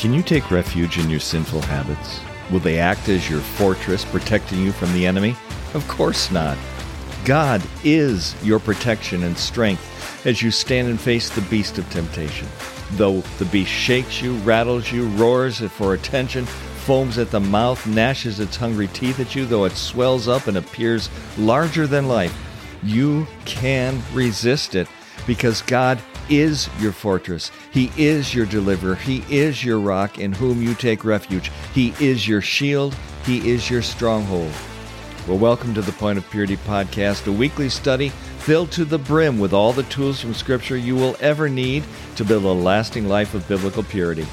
Can you take refuge in your sinful habits? Will they act as your fortress, protecting you from the enemy? Of course not. God is your protection and strength as you stand and face the beast of temptation. Though the beast shakes you, rattles you, roars for attention, foams at the mouth, gnashes its hungry teeth at you, though it swells up and appears larger than life, you can resist it because God is your fortress. He is your deliverer. He is your rock in whom you take refuge. He is your shield. He is your stronghold. Well, welcome to the Point of Purity podcast, a weekly study filled to the brim with all the tools from Scripture you will ever need to build a lasting life of biblical purity.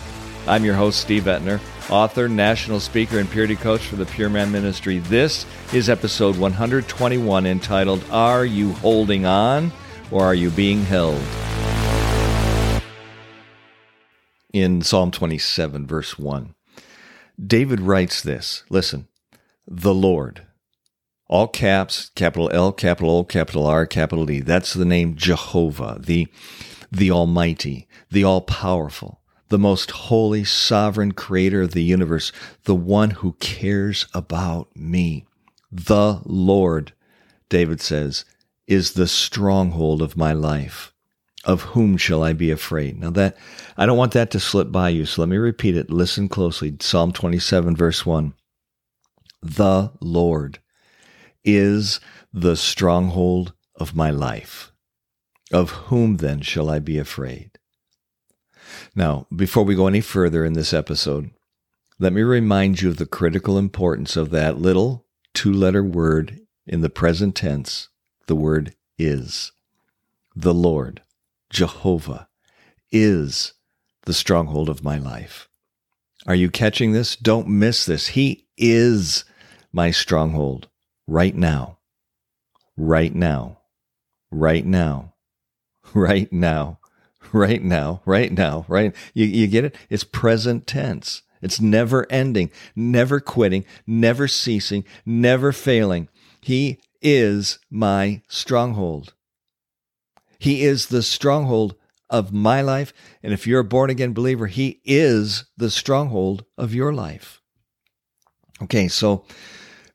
I'm your host, Steve Etner, author, national speaker, and purity coach for the Pure Man Ministry. This is episode 121 entitled, Are You Holding On or Are You Being Held? In Psalm 27, verse 1, David writes this Listen, the Lord, all caps, capital L, capital O, capital R, capital D. That's the name Jehovah, the, the Almighty, the All Powerful, the most holy, sovereign creator of the universe, the one who cares about me. The Lord, David says, is the stronghold of my life. Of whom shall I be afraid? Now that, I don't want that to slip by you, so let me repeat it. Listen closely. Psalm 27, verse 1. The Lord is the stronghold of my life. Of whom then shall I be afraid? Now, before we go any further in this episode, let me remind you of the critical importance of that little two letter word in the present tense, the word is. The Lord, Jehovah, is the stronghold of my life. Are you catching this? Don't miss this. He is my stronghold right now, right now, right now, right now, right now, right now, right. You, you get it? It's present tense. It's never ending, never quitting, never ceasing, never failing. He is my stronghold. He is the stronghold of my life. And if you're a born again believer, He is the stronghold of your life. Okay, so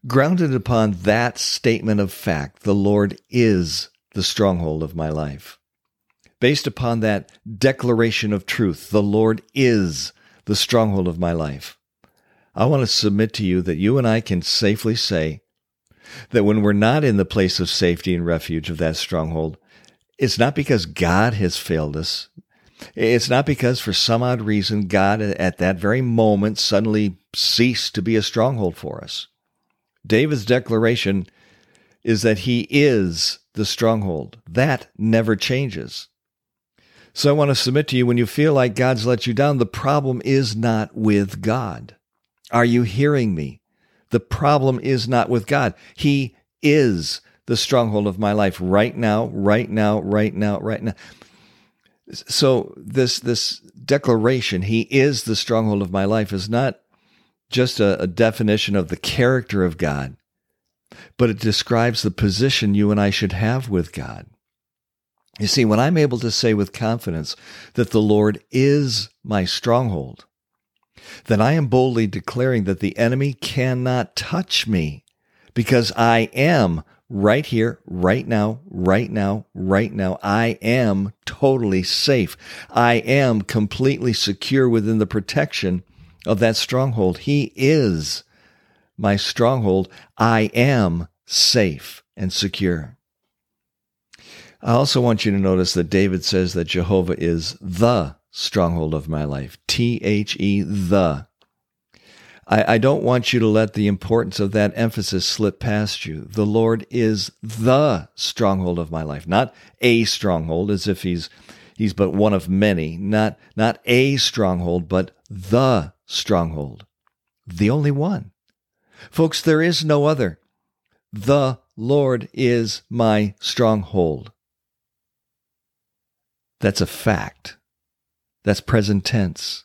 grounded upon that statement of fact, the Lord is the stronghold of my life. Based upon that declaration of truth, the Lord is the stronghold of my life. I want to submit to you that you and I can safely say that when we're not in the place of safety and refuge of that stronghold, it's not because God has failed us. It's not because for some odd reason God at that very moment suddenly ceased to be a stronghold for us. David's declaration is that he is the stronghold. That never changes. So I want to submit to you when you feel like God's let you down, the problem is not with God. Are you hearing me? The problem is not with God. He is the stronghold of my life right now, right now, right now, right now. So this this declaration, he is the stronghold of my life, is not just a, a definition of the character of God, but it describes the position you and I should have with God. You see, when I'm able to say with confidence that the Lord is my stronghold, then I am boldly declaring that the enemy cannot touch me because I am right here, right now, right now, right now. I am totally safe. I am completely secure within the protection of that stronghold. He is my stronghold. I am safe and secure. I also want you to notice that David says that Jehovah is the stronghold of my life. T H E, the. I, I, don't want you to let the importance of that emphasis slip past you. The Lord is the stronghold of my life, not a stronghold, as if he's he's but one of many, not not a stronghold, but the stronghold. The only one. Folks, there is no other. The Lord is my stronghold. That's a fact. That's present tense.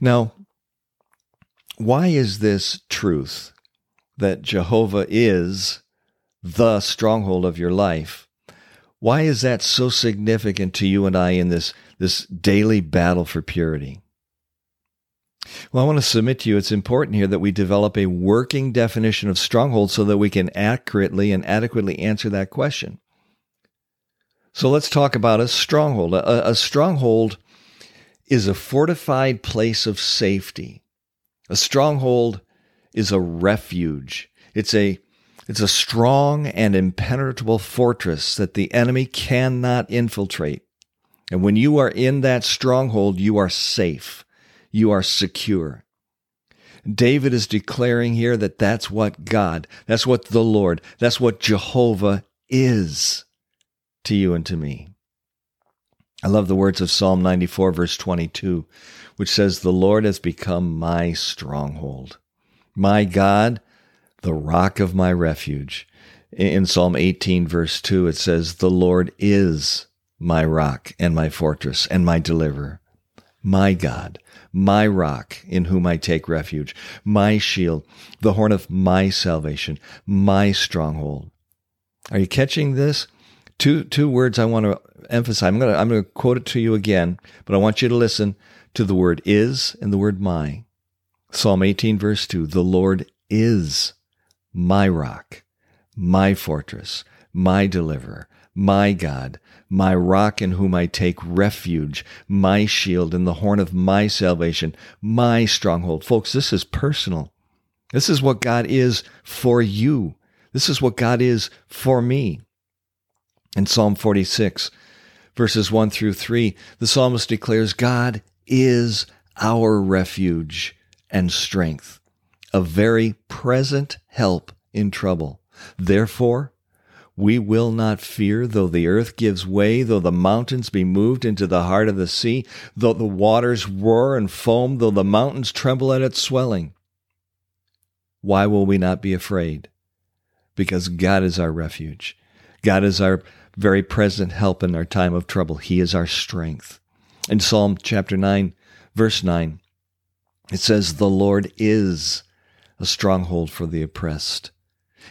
Now, why is this truth that Jehovah is the stronghold of your life? Why is that so significant to you and I in this, this daily battle for purity? Well, I want to submit to you it's important here that we develop a working definition of stronghold so that we can accurately and adequately answer that question. So let's talk about a stronghold. A, a stronghold is a fortified place of safety. A stronghold is a refuge. It's a it's a strong and impenetrable fortress that the enemy cannot infiltrate. And when you are in that stronghold, you are safe. You are secure. David is declaring here that that's what God, that's what the Lord, that's what Jehovah is to you and to me. I love the words of Psalm 94, verse 22, which says, The Lord has become my stronghold, my God, the rock of my refuge. In Psalm 18, verse 2, it says, The Lord is my rock and my fortress and my deliverer, my God, my rock in whom I take refuge, my shield, the horn of my salvation, my stronghold. Are you catching this? Two two words I want to emphasize. I'm going to I'm going to quote it to you again, but I want you to listen to the word is and the word my. Psalm 18 verse 2. The Lord is my rock, my fortress, my deliverer, my God, my rock in whom I take refuge, my shield and the horn of my salvation, my stronghold. Folks, this is personal. This is what God is for you. This is what God is for me. In Psalm 46, verses 1 through 3, the psalmist declares God is our refuge and strength, a very present help in trouble. Therefore, we will not fear, though the earth gives way, though the mountains be moved into the heart of the sea, though the waters roar and foam, though the mountains tremble at its swelling. Why will we not be afraid? Because God is our refuge. God is our very present help in our time of trouble. He is our strength. In Psalm chapter 9, verse 9, it says, The Lord is a stronghold for the oppressed.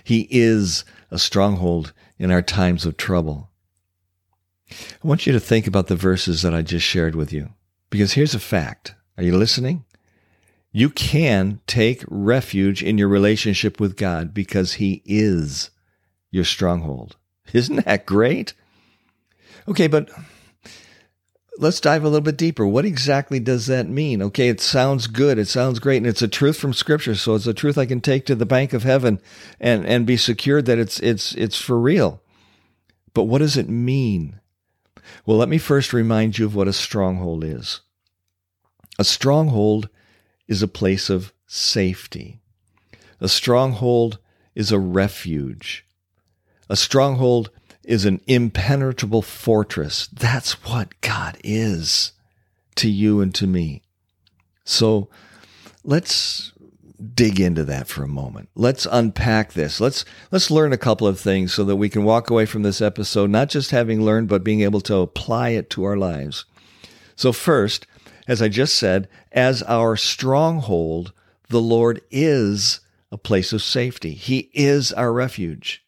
He is a stronghold in our times of trouble. I want you to think about the verses that I just shared with you, because here's a fact. Are you listening? You can take refuge in your relationship with God because He is your stronghold. Isn't that great? Okay, but let's dive a little bit deeper. What exactly does that mean? Okay, it sounds good. It sounds great. And it's a truth from scripture. So it's a truth I can take to the bank of heaven and, and be secured that it's, it's, it's for real. But what does it mean? Well, let me first remind you of what a stronghold is. A stronghold is a place of safety. A stronghold is a refuge. A stronghold is an impenetrable fortress. That's what God is to you and to me. So let's dig into that for a moment. Let's unpack this. Let's let's learn a couple of things so that we can walk away from this episode not just having learned but being able to apply it to our lives. So first, as I just said, as our stronghold, the Lord is a place of safety. He is our refuge.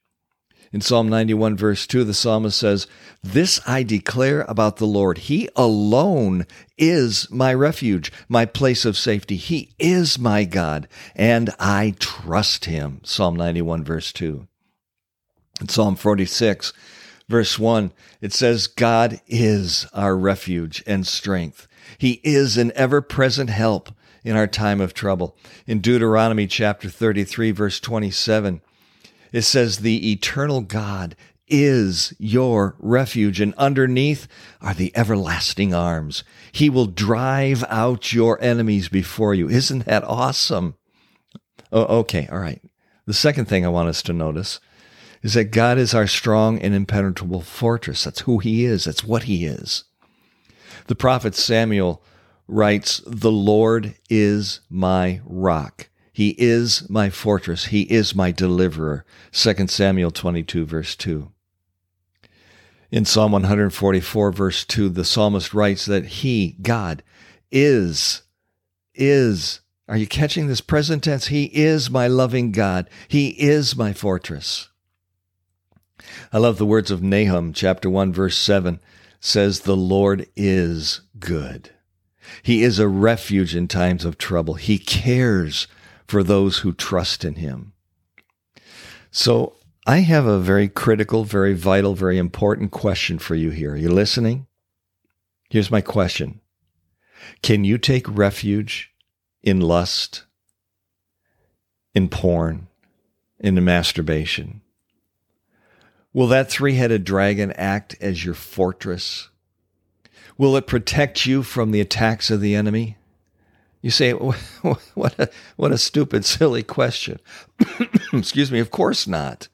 In Psalm 91, verse 2, the psalmist says, This I declare about the Lord. He alone is my refuge, my place of safety. He is my God, and I trust him. Psalm 91, verse 2. In Psalm 46, verse 1, it says, God is our refuge and strength. He is an ever present help in our time of trouble. In Deuteronomy chapter 33, verse 27, it says, The eternal God is your refuge, and underneath are the everlasting arms. He will drive out your enemies before you. Isn't that awesome? Oh, okay, all right. The second thing I want us to notice is that God is our strong and impenetrable fortress. That's who He is, that's what He is. The prophet Samuel writes, The Lord is my rock. He is my fortress. He is my deliverer. 2 Samuel 22, verse 2. In Psalm 144, verse 2, the psalmist writes that He, God, is, is, are you catching this present tense? He is my loving God. He is my fortress. I love the words of Nahum, chapter 1, verse 7 says, The Lord is good. He is a refuge in times of trouble. He cares for those who trust in him. So I have a very critical, very vital, very important question for you here. Are you listening? Here's my question Can you take refuge in lust, in porn, in masturbation? Will that three headed dragon act as your fortress? Will it protect you from the attacks of the enemy? You say, what a, what a stupid, silly question. Excuse me. Of course not.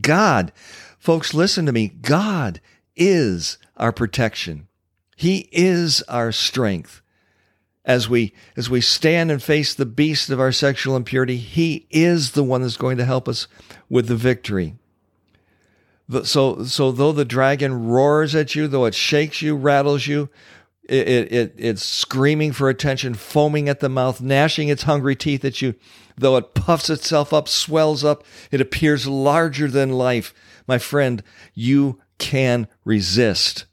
God, folks, listen to me. God is our protection. He is our strength. As we, as we stand and face the beast of our sexual impurity, He is the one that's going to help us with the victory. So, so though the dragon roars at you, though it shakes you, rattles you, it, it, it, it's screaming for attention, foaming at the mouth, gnashing its hungry teeth at you, though it puffs itself up, swells up, it appears larger than life. My friend, you can resist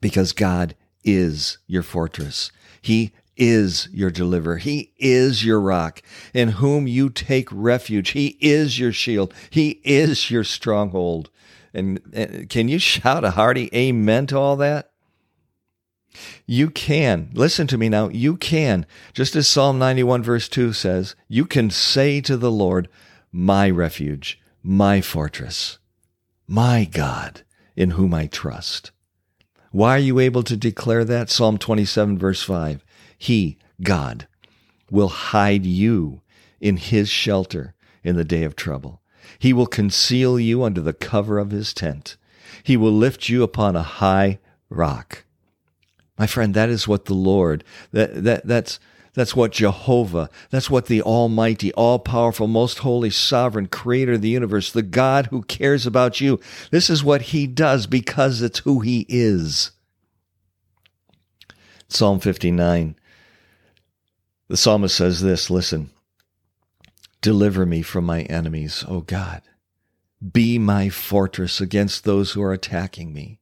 because God is your fortress. He is your deliverer. He is your rock in whom you take refuge. He is your shield. He is your stronghold. And, and, can you shout a hearty amen to all that? You can. Listen to me now. You can. Just as Psalm 91 verse 2 says, you can say to the Lord, my refuge, my fortress, my God in whom I trust. Why are you able to declare that? Psalm 27 verse 5. He, God, will hide you in his shelter in the day of trouble. He will conceal you under the cover of his tent. He will lift you upon a high rock. My friend, that is what the Lord, that, that, that's, that's what Jehovah, that's what the Almighty, all powerful, most holy, sovereign creator of the universe, the God who cares about you, this is what he does because it's who he is. Psalm 59 the psalmist says this listen, deliver me from my enemies, O God. Be my fortress against those who are attacking me.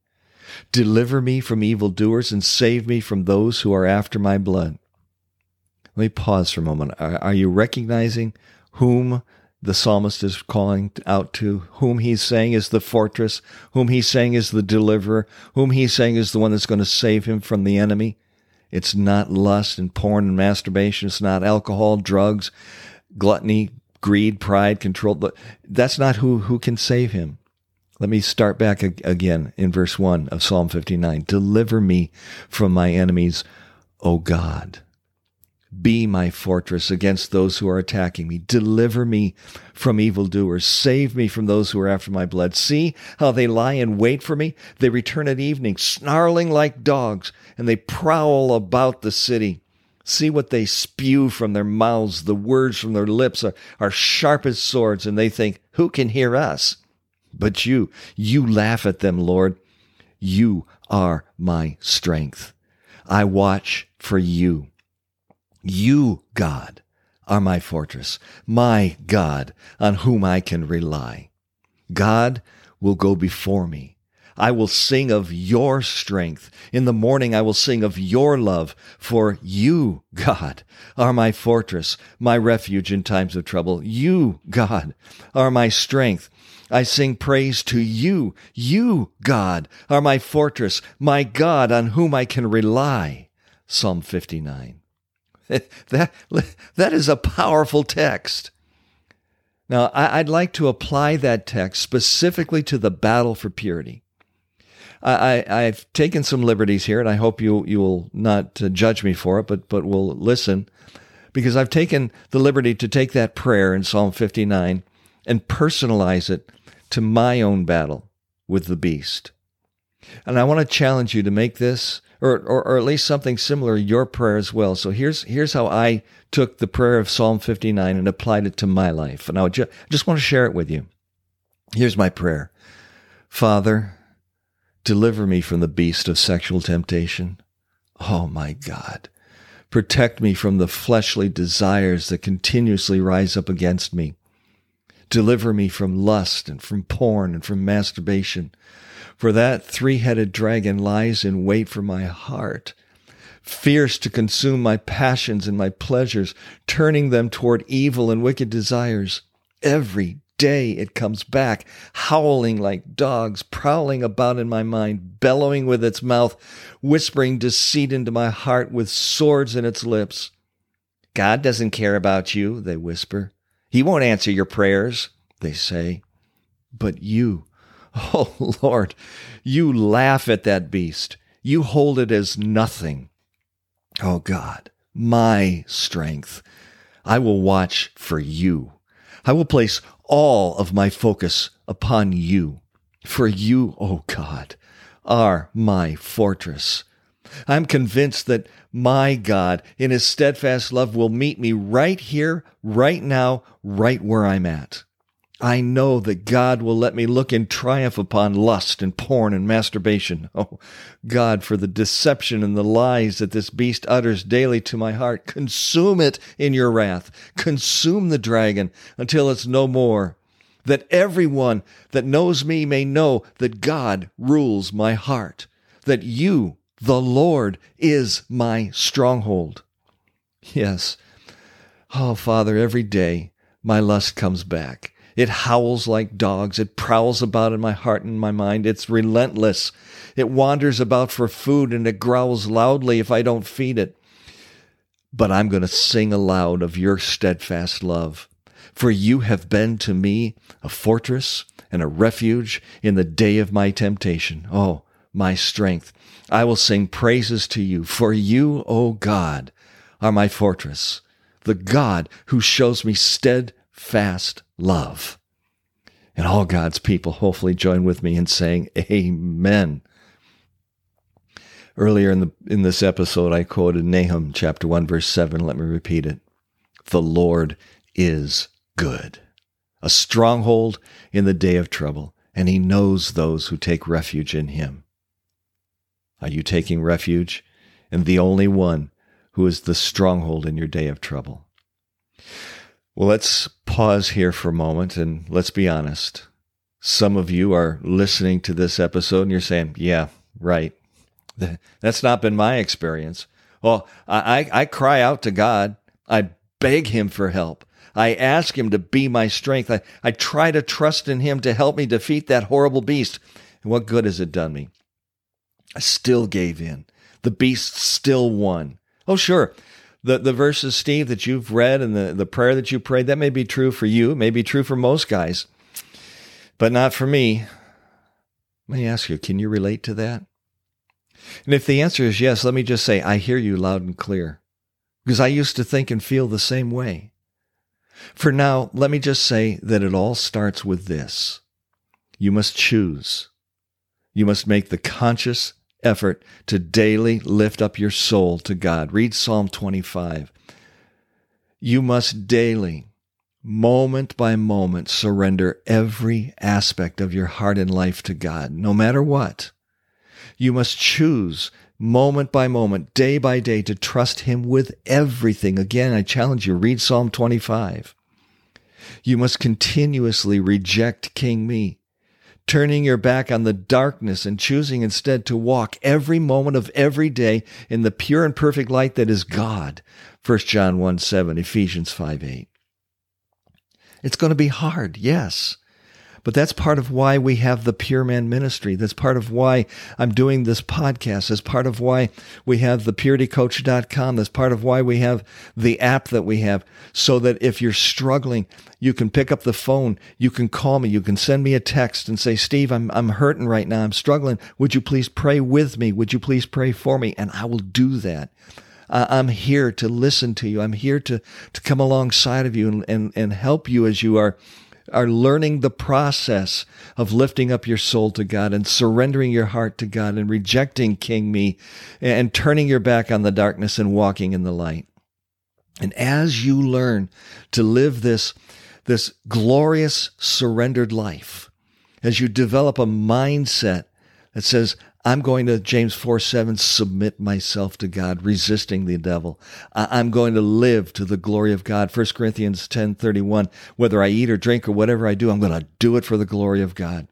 Deliver me from evildoers and save me from those who are after my blood. Let me pause for a moment. Are, you recognizing whom the psalmist is calling out to, whom he's saying is the fortress, whom he's saying is the deliverer, whom he's saying is the one that's going to save him from the enemy? It's not lust and porn and masturbation. It's not alcohol, drugs, gluttony, greed, pride, control. That's not who, who can save him. Let me start back again in verse 1 of Psalm 59. Deliver me from my enemies, O God. Be my fortress against those who are attacking me. Deliver me from evildoers. Save me from those who are after my blood. See how they lie in wait for me? They return at evening, snarling like dogs, and they prowl about the city. See what they spew from their mouths. The words from their lips are, are sharp as swords, and they think, Who can hear us? But you, you laugh at them, Lord. You are my strength. I watch for you. You, God, are my fortress, my God, on whom I can rely. God will go before me. I will sing of your strength. In the morning I will sing of your love, for you, God, are my fortress, my refuge in times of trouble. You, God, are my strength. I sing praise to you. You, God, are my fortress, my God on whom I can rely. Psalm 59. that, that is a powerful text. Now, I'd like to apply that text specifically to the battle for purity. I, have taken some liberties here, and I hope you you will not uh, judge me for it, but but will listen, because I've taken the liberty to take that prayer in Psalm 59 and personalize it to my own battle with the beast. And I want to challenge you to make this or, or, or at least something similar, your prayer as well. So here's, here's how I took the prayer of Psalm 59 and applied it to my life. And I ju- just want to share it with you. Here's my prayer. Father, deliver me from the beast of sexual temptation. Oh my God. Protect me from the fleshly desires that continuously rise up against me. Deliver me from lust and from porn and from masturbation. For that three headed dragon lies in wait for my heart. fierce to consume my passions and my pleasures, turning them toward evil and wicked desires. Every day it comes back, howling like dogs, prowling about in my mind, bellowing with its mouth, whispering deceit into my heart with swords in its lips. God doesn't care about you, they whisper. He won't answer your prayers, they say. But you, oh Lord, you laugh at that beast. You hold it as nothing. Oh God, my strength. I will watch for you. I will place all of my focus upon you. For you, O oh God, are my fortress. I'm convinced that my God, in his steadfast love, will meet me right here, right now, right where I'm at. I know that God will let me look in triumph upon lust and porn and masturbation. Oh, God, for the deception and the lies that this beast utters daily to my heart, consume it in your wrath. Consume the dragon until it's no more. That everyone that knows me may know that God rules my heart. That you, the Lord, is my stronghold. Yes. Oh, Father, every day my lust comes back it howls like dogs. It prowls about in my heart and my mind. It's relentless. It wanders about for food and it growls loudly if I don't feed it. But I'm going to sing aloud of your steadfast love. For you have been to me a fortress and a refuge in the day of my temptation. Oh, my strength. I will sing praises to you. For you, O God, are my fortress, the God who shows me steadfast love. And all God's people hopefully join with me in saying amen. Earlier in the in this episode I quoted Nahum chapter 1 verse 7, let me repeat it. The Lord is good, a stronghold in the day of trouble, and he knows those who take refuge in him. Are you taking refuge in the only one who is the stronghold in your day of trouble? Well, let's pause here for a moment and let's be honest. Some of you are listening to this episode and you're saying, yeah, right. That's not been my experience. Well, I, I, cry out to God. I beg him for help. I ask him to be my strength. I, I try to trust in him to help me defeat that horrible beast. And what good has it done me? I still gave in. The beast still won. Oh, sure the, the verses, Steve, that you've read and the, the prayer that you prayed, that may be true for you, may be true for most guys, but not for me. Let me ask you, can you relate to that? And if the answer is yes, let me just say, I hear you loud and clear because I used to think and feel the same way. For now, let me just say that it all starts with this. You must choose. You must make the conscious effort to daily lift up your soul to God. Read Psalm 25. You must daily, moment by moment, surrender every aspect of your heart and life to God, no matter what. You must choose moment by moment, day by day, to trust Him with everything. Again, I challenge you, read Psalm 25. You must continuously reject King Me turning your back on the darkness and choosing instead to walk every moment of every day in the pure and perfect light that is God. 1 John 1 7, Ephesians 5 8. It's going to be hard, yes. But that's part of why we have the Pure Man Ministry. That's part of why I'm doing this podcast. That's part of why we have the puritycoach.com. That's part of why we have the app that we have so that if you're struggling, you can pick up the phone. You can call me. You can send me a text and say, Steve, I'm, I'm hurting right now. I'm struggling. Would you please pray with me? Would you please pray for me? And I will do that. I'm here to listen to you. I'm here to, to come alongside of you and, and, and help you as you are are learning the process of lifting up your soul to God and surrendering your heart to God and rejecting King Me and turning your back on the darkness and walking in the light. And as you learn to live this, this glorious surrendered life, as you develop a mindset that says, I'm going to, James 4 7, submit myself to God, resisting the devil. I'm going to live to the glory of God. 1 Corinthians ten thirty one. whether I eat or drink or whatever I do, I'm going to do it for the glory of God.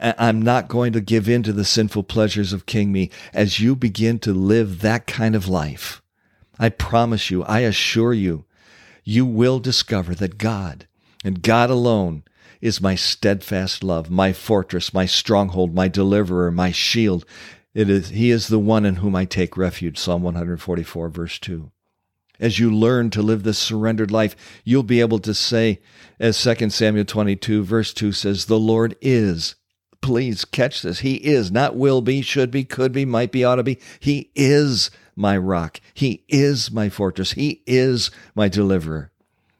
I'm not going to give in to the sinful pleasures of King Me as you begin to live that kind of life. I promise you, I assure you, you will discover that God and God alone is my steadfast love, my fortress, my stronghold, my deliverer, my shield. It is, he is the one in whom I take refuge. Psalm 144 verse 2. As you learn to live this surrendered life, you'll be able to say, as 2 Samuel 22 verse 2 says, the Lord is please catch this. He is, not will be, should be, could be, might be, ought to be. He is my rock. He is my fortress. He is my deliverer.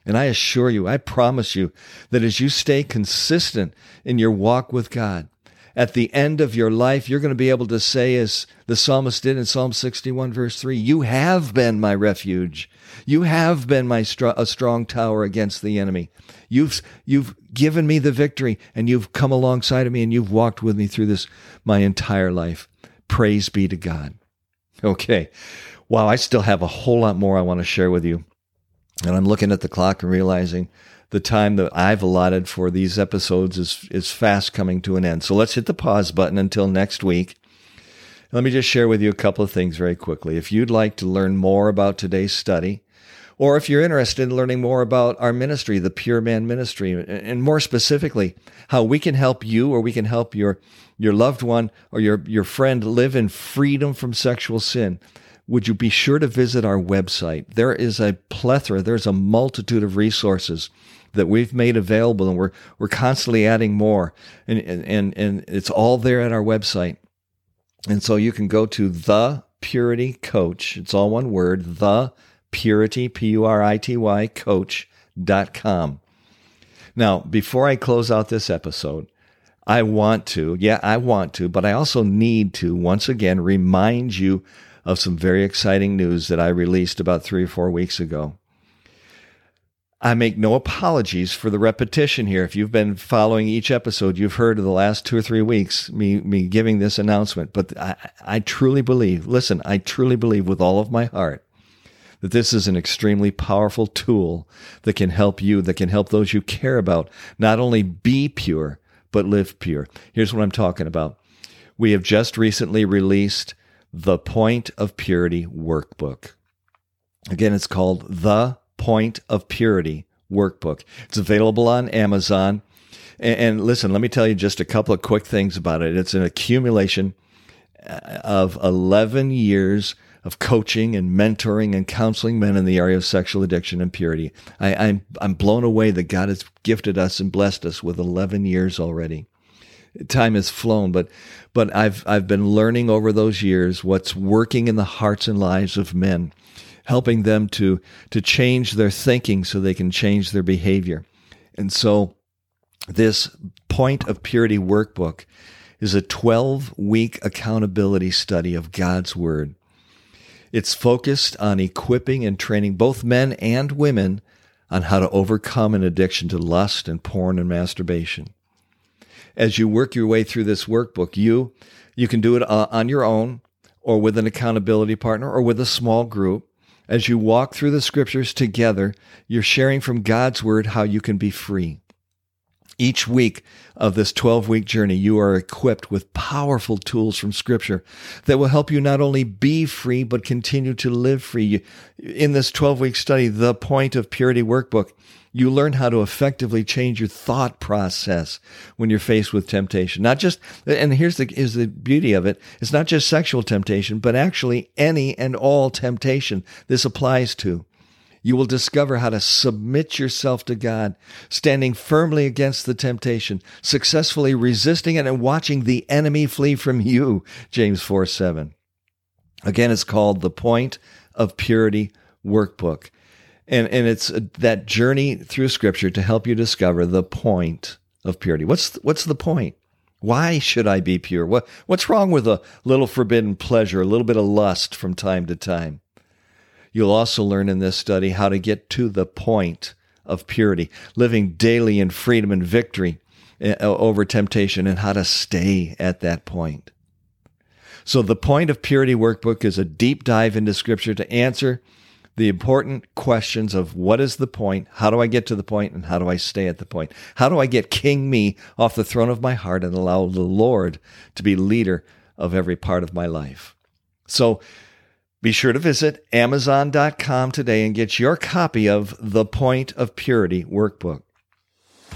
And I assure you, I promise you that as you stay consistent in your walk with God, at the end of your life, you're going to be able to say, as the psalmist did in Psalm 61, verse 3, You have been my refuge. You have been my str- a strong tower against the enemy. You've, you've given me the victory, and you've come alongside of me, and you've walked with me through this my entire life. Praise be to God. Okay. Wow, I still have a whole lot more I want to share with you. And I'm looking at the clock and realizing the time that I've allotted for these episodes is, is fast coming to an end. So let's hit the pause button until next week. Let me just share with you a couple of things very quickly. If you'd like to learn more about today's study, or if you're interested in learning more about our ministry, the Pure Man Ministry, and more specifically, how we can help you or we can help your, your loved one or your, your friend live in freedom from sexual sin, would you be sure to visit our website? There is a plethora, there's a multitude of resources that we've made available and we're, we're constantly adding more. And, and, and it's all there at our website. And so you can go to the purity coach. It's all one word, the purity, P U R I T Y, coach.com. Now, before I close out this episode, I want to, yeah, I want to, but I also need to once again remind you of some very exciting news that I released about three or four weeks ago. I make no apologies for the repetition here. If you've been following each episode, you've heard of the last two or three weeks me me giving this announcement. But I, I truly believe, listen, I truly believe with all of my heart that this is an extremely powerful tool that can help you, that can help those you care about, not only be pure, but live pure. Here's what I'm talking about. We have just recently released the Point of Purity Workbook. Again, it's called The Point of Purity Workbook. It's available on Amazon. And, listen, let me tell you just a couple of quick things about it. It's an accumulation uh, of 11 years of coaching and mentoring and counseling men in the area of sexual addiction and purity. I, am I'm, I'm blown away that God has gifted us and blessed us with 11 years already time has flown, but but I've I've been learning over those years what's working in the hearts and lives of men, helping them to to change their thinking so they can change their behavior. And so this point of purity workbook is a 12 week accountability study of God's word. It's focused on equipping and training both men and women on how to overcome an addiction to lust and porn and masturbation as you work your way through this workbook. You you can do it uh, on your own or with an accountability partner or with a small group. As you walk through the scriptures together, you're sharing from God's word how you can be free. Each week of this 12 week journey, you are equipped with powerful tools from scripture that will help you not only be free, but continue to live free. In this 12 week study, the point of purity workbook, you learn how to effectively change your thought process when you're faced with temptation. Not just, and here's the, is the beauty of it. It's not just sexual temptation, but actually any and all temptation this applies to. You will discover how to submit yourself to God, standing firmly against the temptation, successfully resisting it and watching the enemy flee from you. James 4 7. Again, it's called the Point of Purity Workbook and and it's that journey through scripture to help you discover the point of purity. What's what's the point? Why should i be pure? What what's wrong with a little forbidden pleasure a little bit of lust from time to time? You'll also learn in this study how to get to the point of purity living daily in freedom and victory eh, over temptation and how to stay at that point. So the point of purity workbook is a deep dive into scripture to answer the important questions of what is the point? How do I get to the point and how do I stay at the point? How do I get King me off the throne of my heart and allow the Lord to be leader of every part of my life? So be sure to visit Amazon.com today and get your copy of The Point of Purity workbook.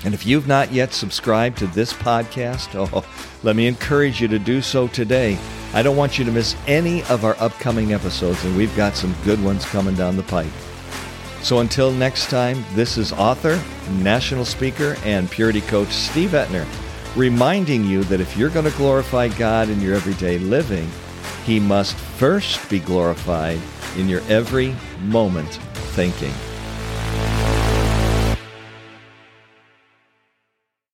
And if you've not yet subscribed to this podcast, oh, let me encourage you to do so today. I don't want you to miss any of our upcoming episodes, and we've got some good ones coming down the pipe. So until next time, this is author, national speaker, and purity coach Steve Etner reminding you that if you're going to glorify God in your everyday living, He must first be glorified in your every moment thinking.